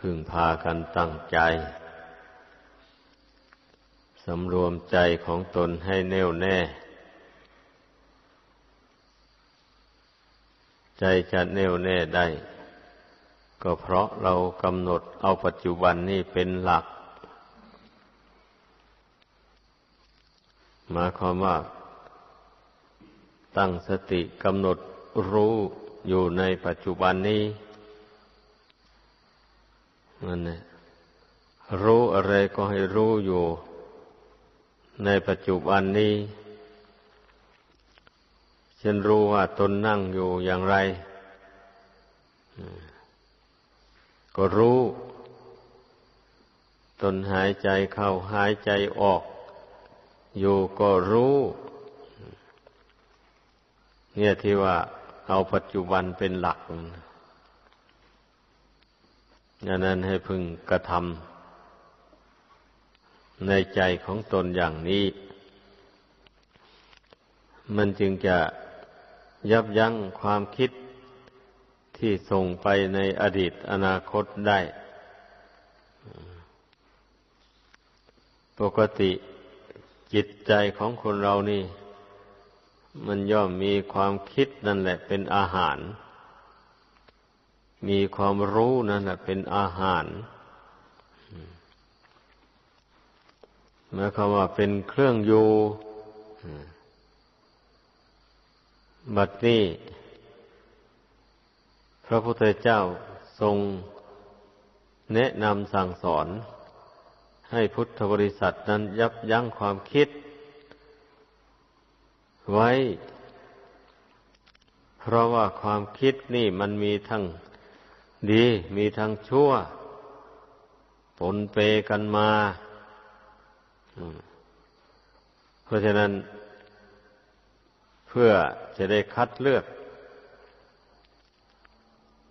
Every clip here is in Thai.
พึงพากันตั้งใจ สำรวมใจของตนให้แน่วแน่ ใจจะแน่วแน่ได้ ก็เพราะเรากำหนดเอาปัจจุบันนี่เป็นหลักมาความว่า ตั้งสติกำหนดรู้อยู่ในปัจจุบันนี้ นั่นแหละรู้อะไรก็ให้รู้อยู่ ในปัจจุบันนี้ ฉันรู้ว่าตนนั่งอยู่อย่างไร ก็รู้ ตนหายใจเข้าหายใจออก อยู่ก็รู้ เนี่ยที่ว่าเอาปัจจุบันเป็นหลัก ดังนั้นให้พึงกระทำในใจของตนอย่างนี้ มันจึงจะยับยั้งความคิดที่ส่งไปในอดีตอนาคตได้ ปกติจิตใจของคนเรานี่ มันย่อมมีความคิดนั่นแหละเป็นอาหาร มีความรู้นั่นแหละเป็นอาหารหมายความว่าเป็นเครื่องอยู่บัดนี้ พระพุทธเจ้าทรงแนะนำสั่งสอน ให้พุทธบริษัทนั้นยับยั้งความคิด ไว้ เพราะว่าความคิดนี่มันมีทั้ง ดีมีทางชั่วปนเปกันมาเพราะฉะนั้น เพื่อจะได้คัดเลือก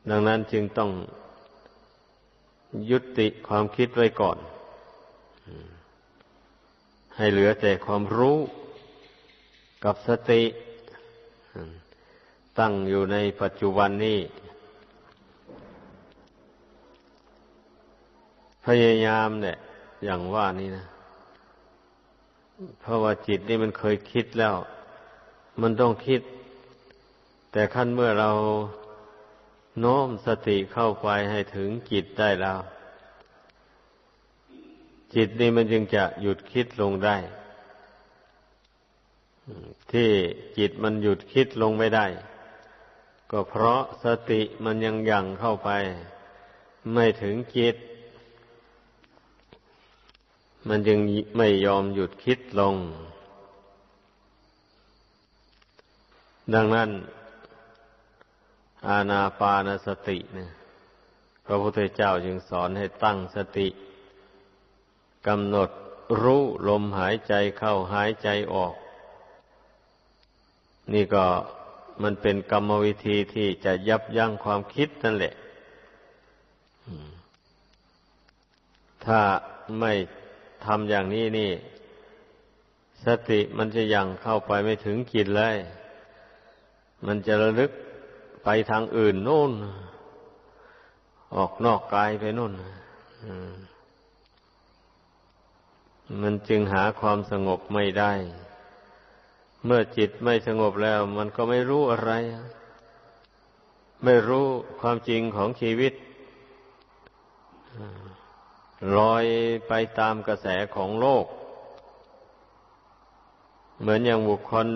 ดังนั้นจึงต้องยุติความคิดไว้ก่อน ให้เหลือแต่ความรู้กับสติ ตั้งอยู่ในปัจจุบันนี้ พยายามเนี่ยอย่างว่านี่นะเพราะว่าจิตนี่มันเคยคิดแล้ว มันต้องคิด แต่ขั้นเมื่อเราโน้มสติเข้าไปให้ถึงจิตได้แล้ว จิตนี่มันจึงจะหยุดคิดลงได้ ที่จิตมันหยุดคิดลงไม่ได้ ก็เพราะสติมันยังยังเข้าไป ไม่ถึงจิต มันจึงไม่ยอมหยุดคิดลง ดังนั้น อาณาปานสติเนี่ยพระพุทธเจ้าจึงสอนให้ตั้งสติกำหนดรู้ลมหายใจเข้าหายใจออก นี่ก็มันเป็นกรรมวิธีที่จะยับยั้งความคิดนั่นแหละ ถ้าไม่ ทำอย่างนี้นี่ สติมันจะยังเข้าไปไม่ถึงจิตเลย มันจะระลึกไปทางอื่นโน่น ออกนอกกายไปโน่นมันจึงหาความสงบไม่ได้ เมื่อจิตไม่สงบแล้ว มันก็ไม่รู้อะไร ไม่รู้ความจริงของชีวิต ลอยไปตามกระแสของโลก เหมือนอย่างบุคคล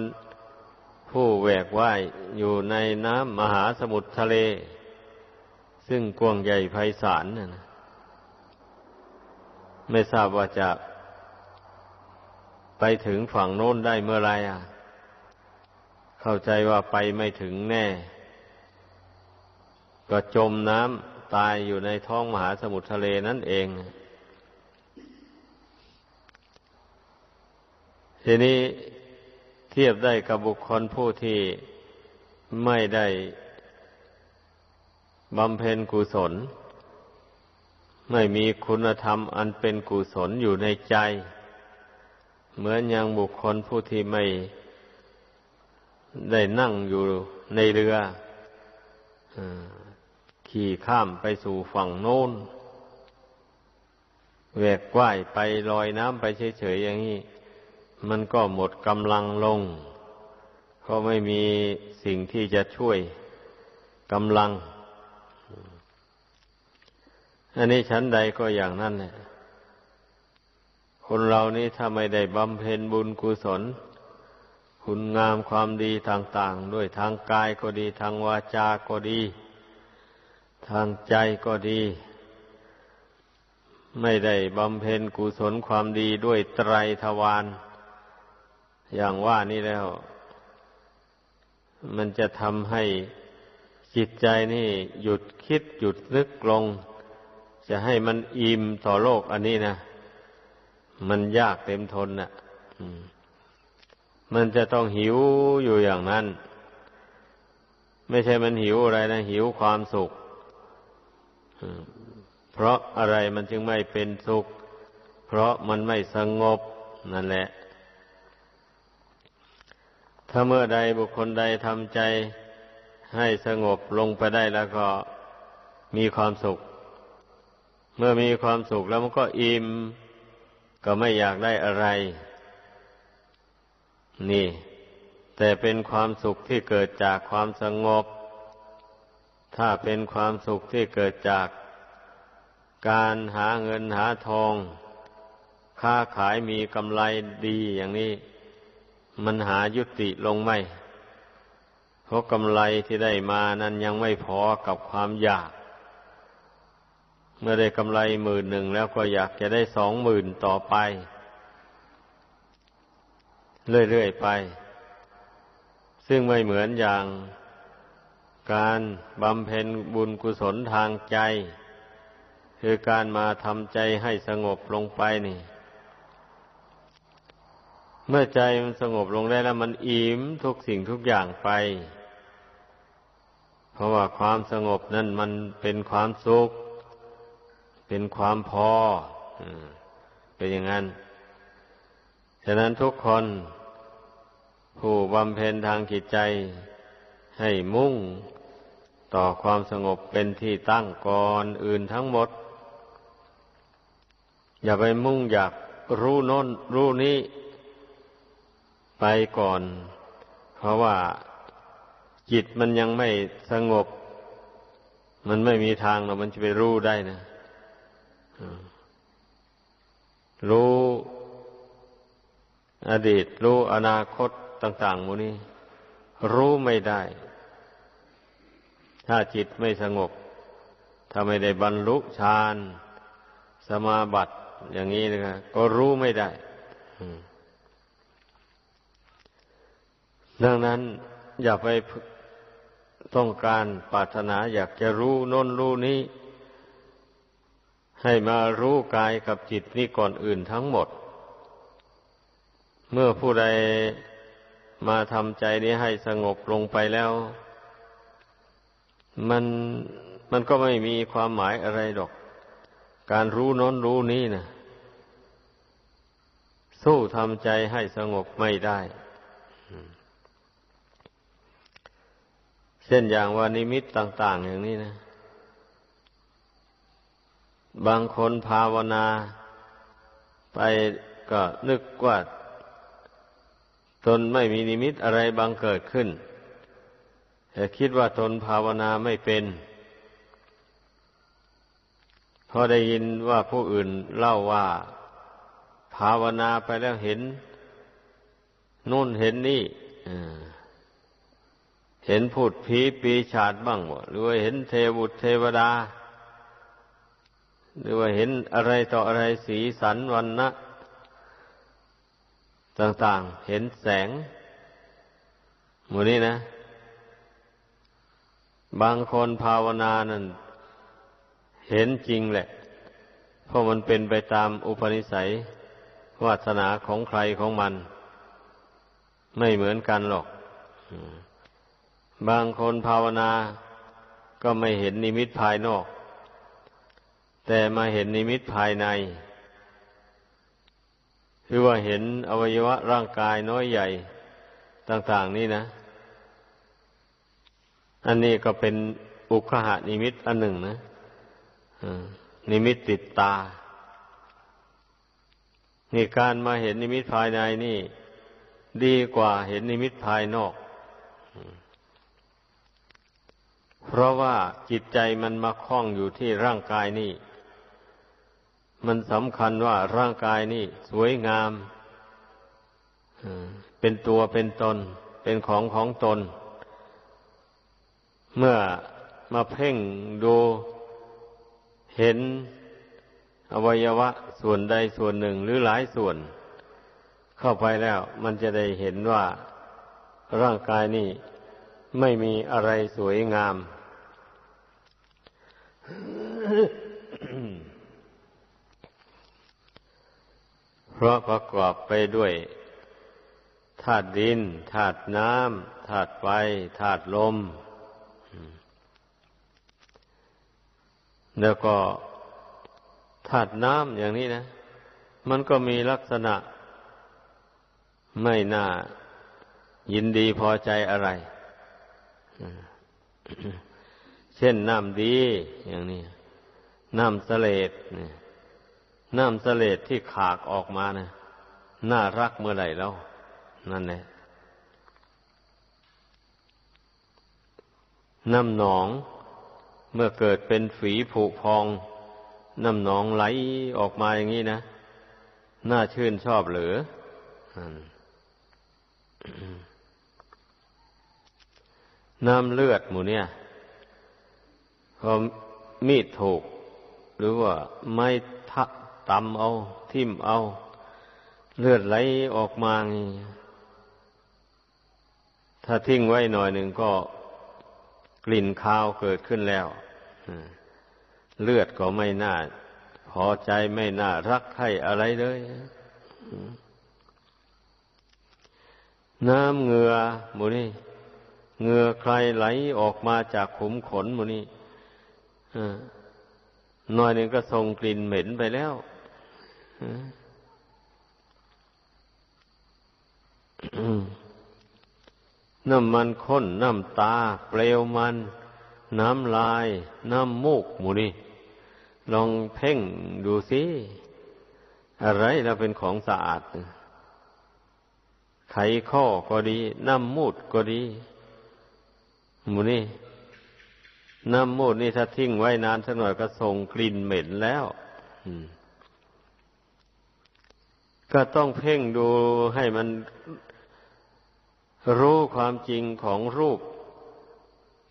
ผู้แหวกว่ายอยู่ในน้ำมหาสมุทรทะเล ซึ่งกว้างใหญ่ไพศาลนะไม่ทราบว่าจะไปถึงฝั่งโน้นได้เมื่อไรอะ เข้าใจว่าไปไม่ถึงแน่ ก็จมน้ำตายอยู่ในท้องมหาสมุทรทะเลนั่นเอง ทีนี้เทียบได้กับบุคคลผู้ที่ไม่ได้บำเพ็ญกุศล ไม่มีคุณธรรมอันเป็นกุศลอยู่ในใจ เหมือนอย่างบุคคลผู้ที่ไม่ได้นั่งอยู่ในเรือขี่ข้ามไปสู่ฝั่งโน้นแหวกว่ายไปลอยน้ำไปเฉยๆอย่างนี้ มันก็หมดกำลังลงก็ไม่มีสิ่งที่จะช่วยกำลัง อันนี้ชั้นใดก็อย่างนั้นแหละคนเรานี้ถ้าไม่ได้บำเพ็ญบุญกุศล คุณงามความดีต่าง ๆ ด้วยทางกายก็ดี ทางวาจาก็ดี ทางใจก็ดี ไม่ได้บำเพ็ญกุศลความดีด้วยไตรทวาร อย่างว่านี้แล้ว มันจะทำให้จิตใจนี่ หยุดคิดหยุดนึกลง จะให้มันอิ่มต่อโลกอันนี้นะมันยากเต็มทนน่ะมันจะต้องหิวอยู่อย่างนั้น ไม่ใช่มันหิวอะไรนะ หิวความสุขเพราะอะไรมันจึงไม่เป็นสุข เพราะมันไม่สงบนั่นแหละ ถ้าเมื่อใดบุคคลใดทำใจให้สงบลงไปได้แล้วก็มีความสุข เมื่อมีความสุขแล้วมันก็อิ่มก็ไม่อยากได้อะไร นี่ แต่เป็นความสุขที่เกิดจากความสงบ ถ้าเป็นความสุขที่เกิดจาก การหาเงินหาทอง ค้าขายมีกำไรดีอย่างนี้ มันหายุติลงไม่ เพราะกำไรที่ได้มานั้นยังไม่พอกับความอยาก เมื่อได้กำไรหมื่นหนึ่งแล้วก็อยากจะได้สองหมื่นต่อไป เรื่อยๆไป ซึ่งไม่เหมือนอย่างการบำเพ็ญบุญกุศลทางใจ คือการมาทำใจให้สงบลงไปนี่ เมื่อใจมันสงบลงได้แล้วมันอิ่มทุกสิ่งทุกอย่างไป เพราะว่าความสงบนั่นมันเป็นความสุข เป็นความพอเป็นอย่างนั้น ฉะนั้นทุกคนผู้บำเพ็ญทางจิตใจให้มุ่งต่อความสงบเป็นที่ตั้งก่อนอื่นทั้งหมด อย่าไปมุ่งอยากรู้น้นรู้นี้ ไปก่อน เพราะว่าจิตมันยังไม่สงบ มันไม่มีทางหรอกมันจะไปรู้ได้นะรู้อดีต รู้อนาคตต่างๆมูนี้ รู้ไม่ได้ ถ้าจิตไม่สงบ ถ้าไม่ได้บรรลุฌาน สมาบัติอย่างนี้นะครับก็รู้ไม่ได้ ดังนั้นอย่าไปต้องการปรารถนาอยากจะรู้น้นรู้นี้ ให้มารู้กายกับจิตนี้ก่อนอื่นทั้งหมด เมื่อผู้ใดมาทำใจนี้ให้สงบลงไปแล้ว มันมันก็ไม่มีความหมายอะไรดอก การรู้น้นรู้นี้นะสู้ทำใจให้สงบไม่ได้ เช่นอย่างว่านิมิตต่าง ๆ อย่างนี้นะ บางคนภาวนาไปก็นึกว่าตนไม่มีนิมิตอะไรบางเกิดขึ้น แต่คิดว่าตนภาวนาไม่เป็นพอได้ยินว่าผู้อื่นเล่าว่า ภาวนาไปแล้วเห็นนู่นเห็นนี่ เห็นพูดผีปีชาดบ้างหรือว่าเห็นเทวุตเทวดา หรือว่าเห็นอะไรต่ออะไรสีสันวันนะต่างๆ เห็นแสงหมูนี้นะ บางคนภาวนานั่นเห็นจริงแหละ เพราะมันเป็นไปตามอุปนิสัยวาสนาของใครของมัน ไม่เหมือนกันหรอก บางคนภาวนาก็ไม่เห็นนิมิตภายนอก แต่มาเห็นนิมิตภายใน คือว่าเห็นอวัยวะร่างกายน้อยใหญ่ต่าง ๆ นี่นะ อันนี้ก็เป็นอุคหานิมิตอันหนึ่งนะนิมิตติดตา นี่การมาเห็นนิมิตภายในนี่ ดีกว่าเห็นนิมิตภายนอก เพราะว่าจิตใจมันมาคล้องอยู่ที่ร่างกายนี่ มันสำคัญว่าร่างกายนี่สวยงาม เป็นตัวเป็นตน เป็นของของตน เมื่อมาเพ่งดูเห็นอวัยวะส่วนใดส่วนหนึ่งหรือหลายส่วน เข้าไปแล้ว มันจะได้เห็นว่าร่างกายนี่ ไม่มีอะไรสวยงาม เพราะประกอบไปด้วยธาตุดินธาตุน้ำธาตุไฟธาตุลม แล้วก็ธาตุน้ำอย่างนี้นะ มันก็มีลักษณะไม่น่ายินดีพอใจอะไร เช่นน้ำดีอย่างนี้น้ำสเลดน้ำสเลดที่ขากออกมานะน่ารักเมื่อไหร่แล้ว นั่นแหละน้ำหนอง เมื่อเกิดเป็นฝีผุพอง น้ำหนองไหลออกมาอย่างนี้นะ น่าชื่นชอบหรือ น้ำเลือดหมูเนี่ยพอมีดถูก หรือว่าไม้ทะตำเอา ทิ่มเอา เลือดไหลออกมานี่ถ้าทิ้งไว้หน่อยหนึ่งก็กลิ่นคาวเกิดขึ้นแล้วเลือดก็ไม่น่าพอใจไม่น่ารักใครอะไรเลยน้ำเงือหมูนี่ เหงื่อใครไหลออกมาจากขุมขนมูนี่หน่อยหนึ่งก็ส่งกลิ่นเหม็นไปแล้วน้ำมันข้น น้ำตา เปลวมัน น้ำลาย น้ำมูกมูนี่ลองเพ่งดูสิอะไรเราเป็นของสะอาด ไขข้อก็ดี น้ำมูดก็ดี มูนี่น้ำมูดนี่ถ้าทิ้งไว้นานสักหน่อยก็ส่งกลิ่นเหม็นแล้วก็ต้องเพ่งดูให้มันรู้ความจริงของรูป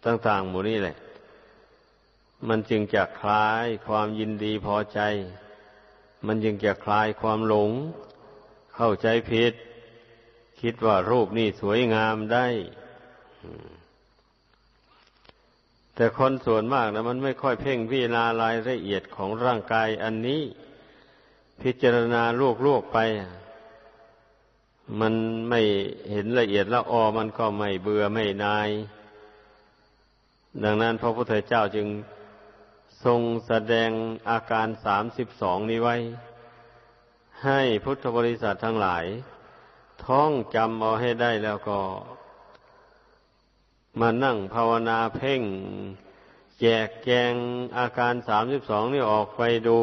ต่าง ๆ หมู่นี้แหละ มันจึงจะคลายความยินดีพอใจ มันจึงจะคลายความหลง เข้าใจผิด คิดว่ารูปนี่สวยงามได้ แต่คนส่วนมากนะมันไม่ค่อยเพ่งพิจารณารายละเอียดของร่างกายอันนี้ พิจารณาลวกๆไป มันไม่เห็นละเอียดล้วออมันก็ไม่เบื่อไม่นาย ดังนั้นพระพุทธเจ้าจึงทรงแสดงอาการสามสิบสองนี้ไว้ ให้พุทธบริษัททั้งหลาย ท่องจำเอาให้ได้แล้วก็ มานั่งภาวนาเพ่ง แจกแจงอาการสามสิบสองนี่ออกไปดู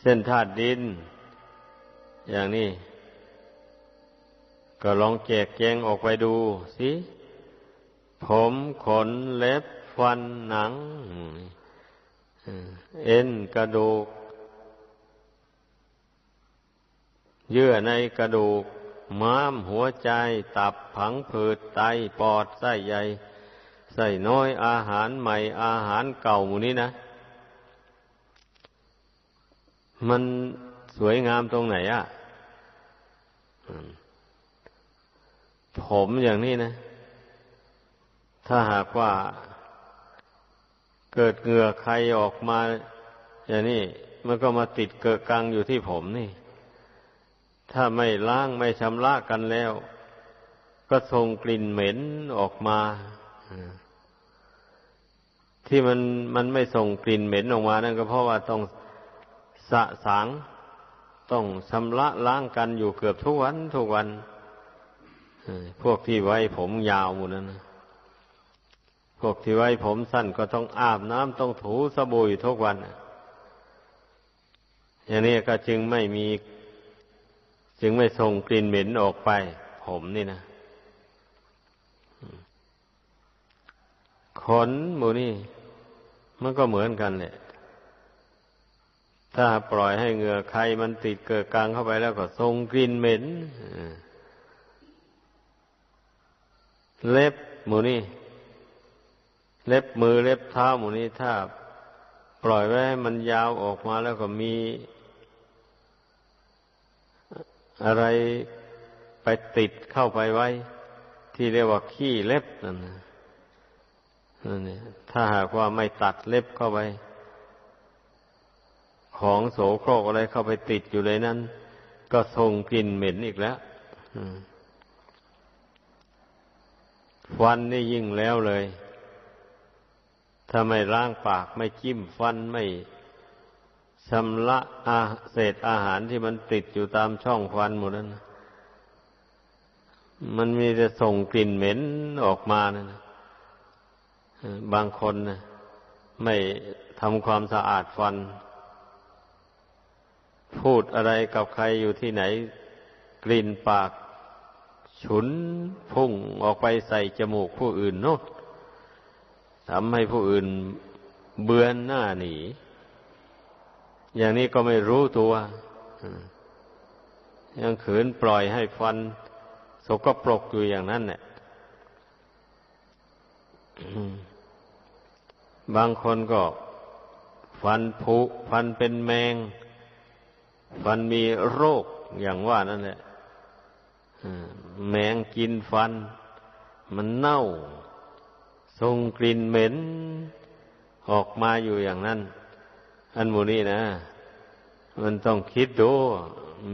เส้นธาตุดิน อย่างนี้ ก็ลองแจกแจงออกไปดูสิผมขนเล็บฟันหนัง เอ็นกระดูก เยื่อในกระดูก ม้ามหัวใจ ตับผังผืดไตปอดไส้ใหญ่ไส้น้อยอาหารใหม่อาหารเก่าหมูนี้นะ มันสวยงามตรงไหนอะ่ะผมอย่างนี้นะ ถ้าหากว่า เกิดเหงื่อใครออกมา อย่างนี้มันก็มาติดเกิดกังอยู่ที่ผมนี่ ถ้าไม่ล้างไม่ชำระกันแล้ว ก็ส่งกลิ่นเหม็นออกมาที่มันมันไม่ส่งกลิ่นเหม็นออกมานั่นก็เพราะว่าต้องสะสางต้องชำระล้างกันอยู่เกือบทุกวันทุกวันพวกที่ไว้ผมยาวหมดนั้นพวกที่ไว้ผมสั้นก็ต้องอาบน้ำต้องถูสบู่อยู่ทุกวันอย่างนี้ก็จึงไม่มี จึงไม่ส่งกลิ่นเหม็นออกไป ผมนี่นะขนหมูนี่ มันก็เหมือนกันแหละ ถ้าปล่อยให้เหงื่อใครมันติดเกิดกลางเข้าไปแล้วก็ทรงกลิ่นเหม็นเล็บหมูนี่ เล็บมือเล็บเท้าหมูนี่ถ้าปล่อยไว้ให้มันยาวออกมาแล้วก็มี อะไรไปติดเข้าไปไว้ ที่เรียกว่าขี้เล็บนั่นนะนั่นเนี่ถ้าหากว่าไม่ตัดเล็บเข้าไป ของโสโครกอะไรเข้าไปติดอยู่เลยนั้น ก็ส่งกลิ่นเหม็นอีกแล้วฟันนี่ยิ่งแล้วเลย ถ้าไม่ล้างปากไม่จิ้มฟันไม่ ชำระอาเศษอาหารที่มันติดอยู่ตามช่องฟันหมดนั้นมันมีแต่ส่งกลิ่นเหม็นออกมานะบางคนนะไม่ทำความสะอาดฟัน พูดอะไรกับใครอยู่ที่ไหน กลิ่นปาก ฉุนพุ่งออกไปใส่จมูกผู้อื่นโน้ตทำให้ผู้อื่นเบือนหน้าหนี อย่างนี้ก็ไม่รู้ตัวยังขืนปล่อยให้ฟันสกปรกอยู่อย่างนั้นเนี่ยบางคนก็ฟันผุฟันเป็นแมง ฟันมีโรคอย่างว่านั่นแหละแมงกินฟัน มันเน่าทรงกลิ่นเหม็น ออกมาอยู่อย่างนั้น อันมูนี้นะ มันต้องคิดดู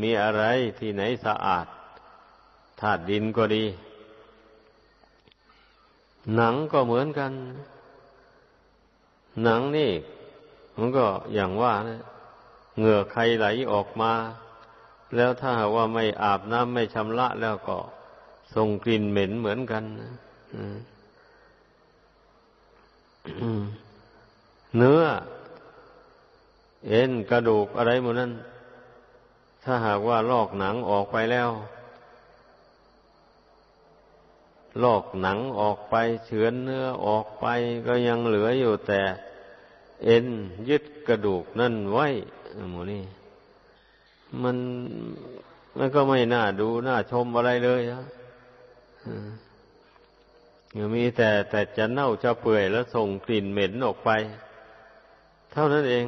มีอะไรที่ไหนสะอาดธาตุดินก็ดี หนังก็เหมือนกัน หนังนี่ มันก็อย่างว่านะเหงื่อใครไหลออกมา แล้วถ้าว่าไม่อาบน้ำไม่ชำระแล้วก็ส่งกลิ่นเหม็นเหมือนกันนะเนื้อ เอ็นกระดูกอะไรหมดนั้น ถ้าหากว่าลอกหนังออกไปแล้ว ลอกหนังออกไปเฉือนเนื้อออกไปก็ยังเหลืออยู่แต่ เอ็นยึดกระดูกนั่นไว้หมูนี่มันมันก็ไม่น่าดูน่าชมอะไรเลยอะมีแต่แต่จะเน่าจะเปื่อยแล้วส่งกลิ่นเหม็นออกไป เท่านั้นเอง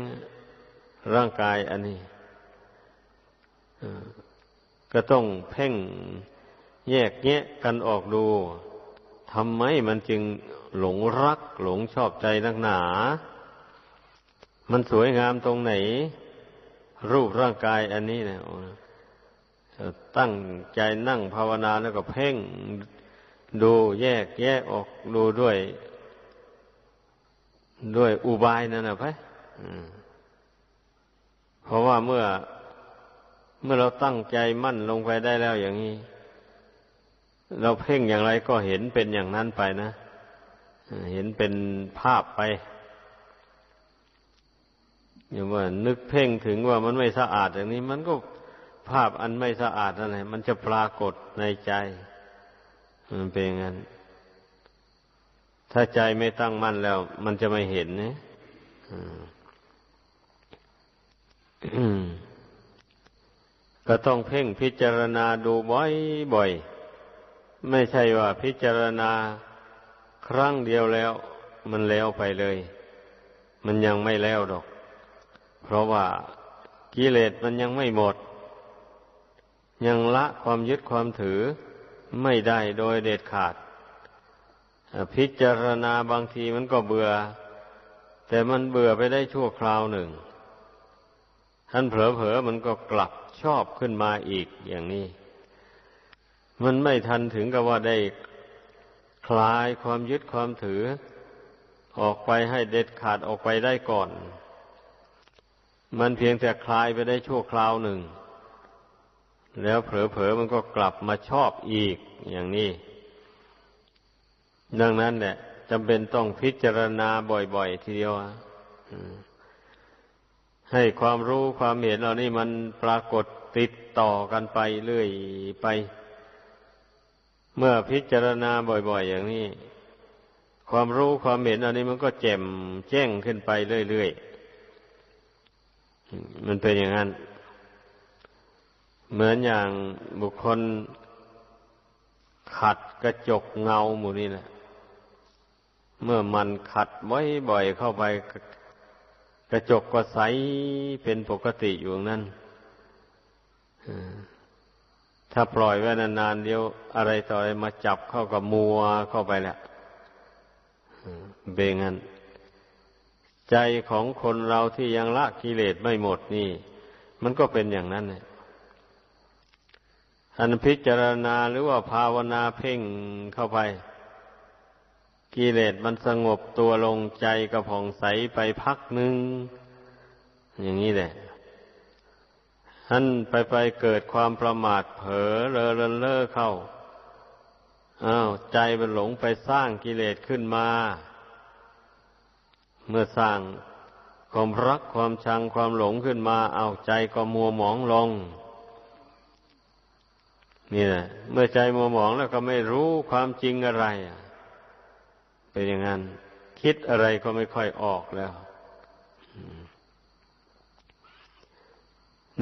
ร่างกายอันนี้ก็ต้องเพ่งแยกแยะกันออกดูทำไมมันจึงหลงรัก หลงชอบใจนักหนา มันสวยงามตรงไหน รูปร่างกายอันนี้เนี่ยตั้งใจนั่งภาวนาแล้วก็เพ่งดูแยกแยกออกดูด้วย ด้วยอุบายนั่นนะพะ เพราะว่าเมื่อเมื่อเราตั้งใจมั่นลงไปได้แล้วอย่างนี้ เราเพ่งอย่างไรก็เห็นเป็นอย่างนั้นไปนะ เห็นเป็นภาพไปอย่างว่านึกเพ่งถึงว่ามันไม่สะอาดอย่างนี้ มันก็ภาพอันไม่สะอาดอะไรมันจะปรากฏในใจ มันเป็นอย่างนั้น ถ้าใจไม่ตั้งมั่นแล้ว มันจะไม่เห็นนะ ก็ต้องเพ่งพิจารณาดูบ่อยๆ ไม่ใช่ว่าพิจารณาครั้งเดียวแล้ว มันแล้วไปเลย มันยังไม่แล้วดอก เพราะว่ากิเลสมันยังไม่หมด ยังละความยึดความถือไม่ได้โดยเด็ดขาด พิจารณาบางทีมันก็เบื่อ แต่มันเบื่อไปได้ชั่วคราวหนึ่ง ท่านเผลอๆมันก็กลับชอบขึ้นมาอีกอย่างนี้ มันไม่ทันถึงกับว่าได้คลายความยึดความถือ ออกไปให้เด็ดขาดออกไปได้ก่อน มันเพียงแต่คลายไปได้ชั่วคราวหนึ่ง แล้วเผลอๆมันก็กลับมาชอบอีกอย่างนี้ ดังนั้นเนี่ยจำเป็นต้องพิจารณาบ่อยๆทีเดียว ให้ความรู้ความเห็นเหล่านี้มันปรากฏติดต่อกันไปเรื่อยไป เมื่อพิจารณาบ่อย ๆ อย่างนี้ ความรู้ความเห็นอันนี้มันก็แจ่มแจ้งขึ้นไปเรื่อยๆมันเป็นอย่างนั้น เหมือนอย่างบุคคลขัดกระจกเงาหมู่นี้นะเมื่อมันขัดบ่อยๆเข้าไป กระจกก็ใสเป็นปกติอยู่นั้นถ้าปล่อยไว้นานๆเดียวอะไรต่ออะไรมาจับเข้ากับมัวเข้าไปแหละเบงันใจของคนเราที่ยังละกิเลสไม่หมดนี่ มันก็เป็นอย่างนั้นเนี่ยอันพิจารณาหรือว่าภาวนาเพ่งเข้าไป กิเลสมันสงบตัวลงใจกระผ่องใสไปพักหนึ่งอย่างนี้แหละท่านไปไปเกิดความประมาทเผลอเลอเลอเลอเข้าอ้าวใจมันหลงไปสร้างกิเลสขึ้นมา เมื่อสร้างความรักความชังความหลงขึ้นมาเอาใจก็มัวหมองลง นี่แหละเมื่อใจมัวหมองแล้วก็ไม่รู้ความจริงอะไรอะ เป็นอย่างนั้น คิดอะไรก็ไม่ค่อยออกแล้ว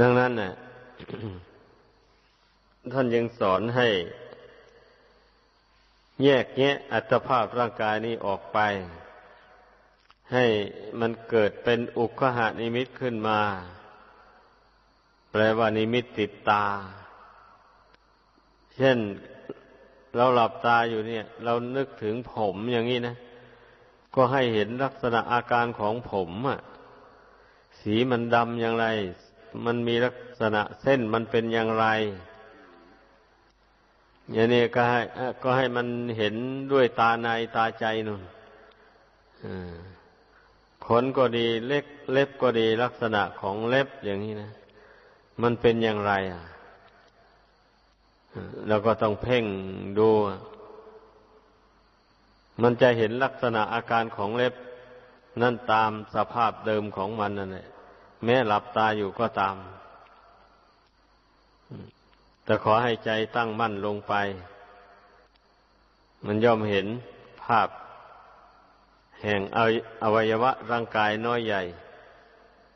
ดังนั้นน่ะท่านยังสอนให้ แยกแยะอัตภาพร่างกายนี้ออกไป ให้มันเกิดเป็นอุคหานิมิตขึ้นมา แปลว่านิมิตติดตา เช่น เราหลับตาอยู่เนี่ย เรานึกถึงผมอย่างนี้นะ ก็ให้เห็นลักษณะอาการของผมอะสีมันดำอย่างไร มันมีลักษณะเส้นมันเป็นอย่างไร อย่างนี้ก็ให้ก็ให้มันเห็นด้วยตาในตาใจนุ่นขนก็ดีเล็กเล็บก็ดีลักษณะของเล็บอย่างนี้นะ มันเป็นอย่างไร อะ เราก็ต้องเพ่งดู มันจะเห็นลักษณะอาการของเล็บ นั่นตามสภาพเดิมของมันนั่นแหละแม้หลับตาอยู่ก็ตาม แต่ขอให้ใจตั้งมั่นลงไป มันย่อมเห็นภาพ แห่งอวัยวะร่างกายน้อยใหญ่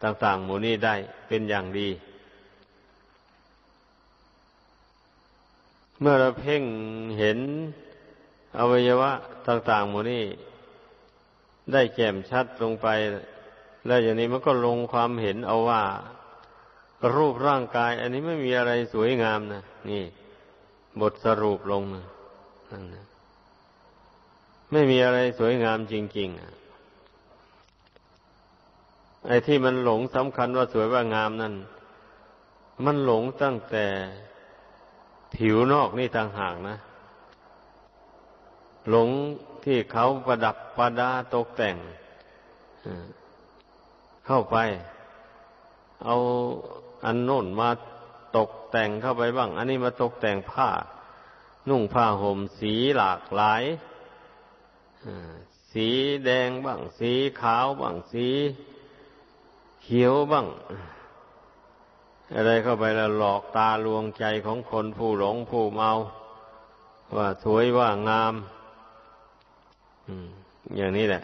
ต่างๆหมู่นี้ได้เป็นอย่างดี เมื่อเราเพ่งเห็นอวัยวะต่างๆหมดนี้ได้แจ่มชัดลงไป แล้วอย่างนี้มันก็ลงความเห็นเอาว่า รูปร่างกาย อันนี้ไม่มีอะไรสวยงามนะนี่ บทสรุปลงนะนั่นนะไม่มีอะไรสวยงามจริงๆไอ้ที่มันหลงสำคัญว่าสวยว่างามนั่น มันหลงตั้งแต่ ผิวนอกนี่ต่างหากนะ หลงที่เขาประดับประดาตกแต่งเข้าไป เอาอันโน้นมาตกแต่งเข้าไปบ้าง อันนี้มาตกแต่งผ้า นุ่งผ้าห่มสีหลากหลายสีแดงบ้าง สีขาวบ้าง สีเขียวบ้าง อะไรเข้าไปแล้วหลอกตาลวงใจของคนผู้หลงผู้เมา ว่าสวยว่างามอย่างนี้แหละ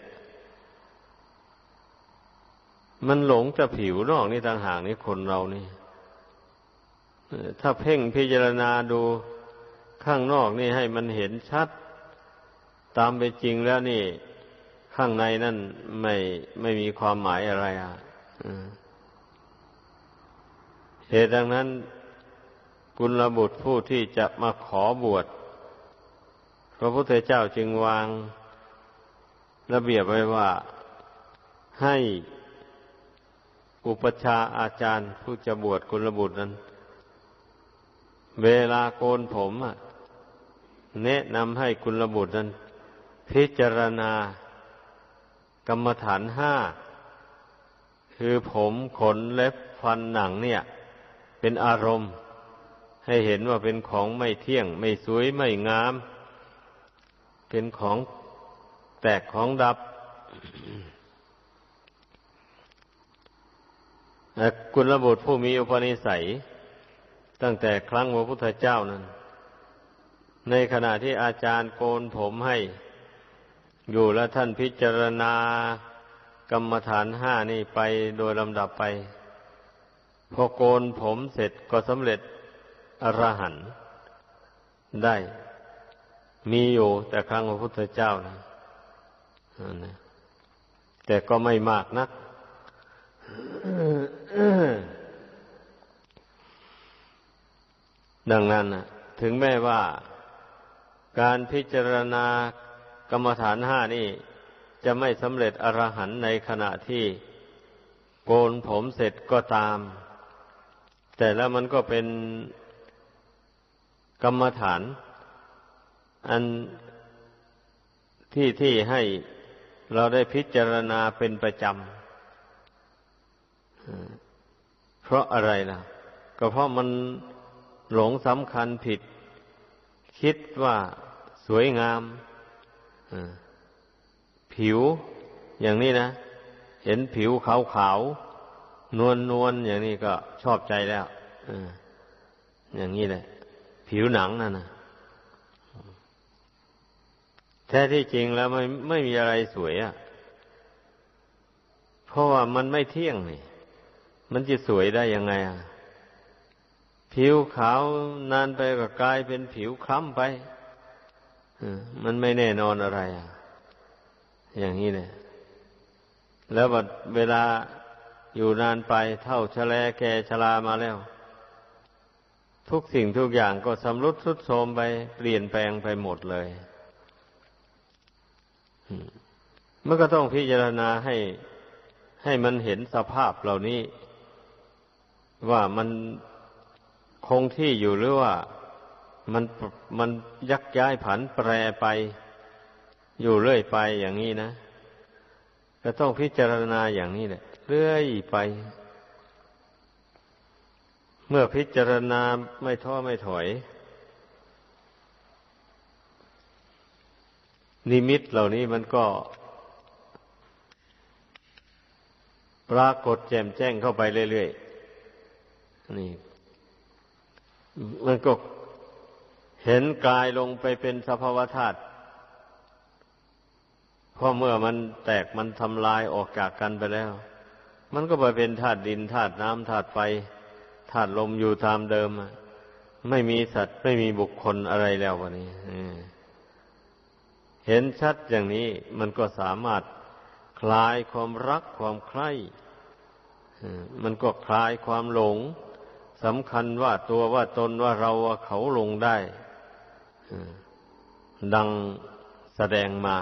มันหลงแต่ผิวนอกนี่ต่างหากนี่คนเรานี่ถ้าเพ่งพิจารณาดูข้างนอกนี่ให้มันเห็นชัด ตามไปจริงแล้วนี่ ข้างในนั่นไม่ไม่มีความหมายอะไรอะ เหตุดังนั้น กุลบุตรผู้ที่จะมาขอบวชพระพุทธเจ้าจึงวาง ระเบียบไว้ว่าให้อุปชาอาจารย์ผู้จะบวชกุลบุตรนั้น เวลาโกนผมแนะนำให้กุลบุตรนั้น พิจารณากรรมฐานห้าคือผมขนเล็บฟันหนังเนี่ย เป็นอารมณ์ ให้เห็นว่าเป็นของไม่เที่ยง ไม่สวยไม่งาม เป็นของแตกของดับกุลบุตรผู้มีอุปนิสัย ตั้งแต่ครั้งพระพุทธเจ้านั้น ในขณะที่อาจารย์โกนผมให้ อยู่แล้วท่านพิจารณากรรมฐานห้านี่ไปโดยลำดับไป พอโกนผมเสร็จก็สำเร็จอรหันต์ได้ มีอยู่แต่ครั้งพระพุทธเจ้านะแต่ก็ไม่มากนัก ดังนั้นถึงแม้ว่าการพิจารณากรรมฐานห้านี่ จะไม่สำเร็จอรหันในขณะที่โกนผมเสร็จก็ตาม แต่แล้วมันก็เป็นกรรมฐาน อันที่ที่ให้เราได้พิจารณาเป็นประจำ เพราะอะไรล่ะ ก็เพราะมันหลงสำคัญผิด คิดว่าสวยงามผิวอย่างนี้นะ เห็นผิวขาวขาว นวลนวลอย่างนี้ก็ชอบใจแล้วอย่างนี้แหละ ผิวหนังนั่นนะแท้ที่จริงแล้วไม่ไม่มีอะไรสวยอะ่ะ เพราะว่ามันไม่เที่ยงนี่ มันจะสวยได้ยังไงอะ ผิวขาวนานไปก็กลายเป็นผิวคล้ำไปมันไม่แน่นอนอะไรอะ อย่างนี้เนี่ยแล้วเวลา อยู่นานไปเท่าชะแลแกชรามาแล้ว ทุกสิ่งทุกอย่างก็สำรุดทุดโทรมไปเปลี่ยนแปลงไปหมดเลยมันก็ต้องพิจารณาให้ให้มันเห็นสภาพเหล่านี้ ว่ามันคงที่อยู่หรือว่ามันมันยักย้ายผันแปรไปอยู่เรื่อยไปอย่างนี้นะก็ต้องพิจารณาอย่างนี้แหละ เรื่อยไป เมื่อพิจารณาไม่ท้อไม่ถอย นิมิตเหล่านี้มันก็ ปรากฏแจ่มแจ้งเข้าไปเรื่อยๆนี่ มันก็เห็นกายลงไปเป็นสภาวธาตุพอเมื่อมันแตกมันทำลายออกจากกันไปแล้ว มันก็ไปเป็นธาตุดินธาตุน้ำธาตุไฟธาตุลมอยู่ตามเดิมไม่มีสัตว์ไม่มีบุคคลอะไรแล้ววันนี้เห็นชัดอย่างนี้มันก็สามารถคลายความรักความใคร่มันก็คลายความหลงสำคัญว่าตัวว่าตนว่าเราว่าเขาลงได้ดังแสดงมา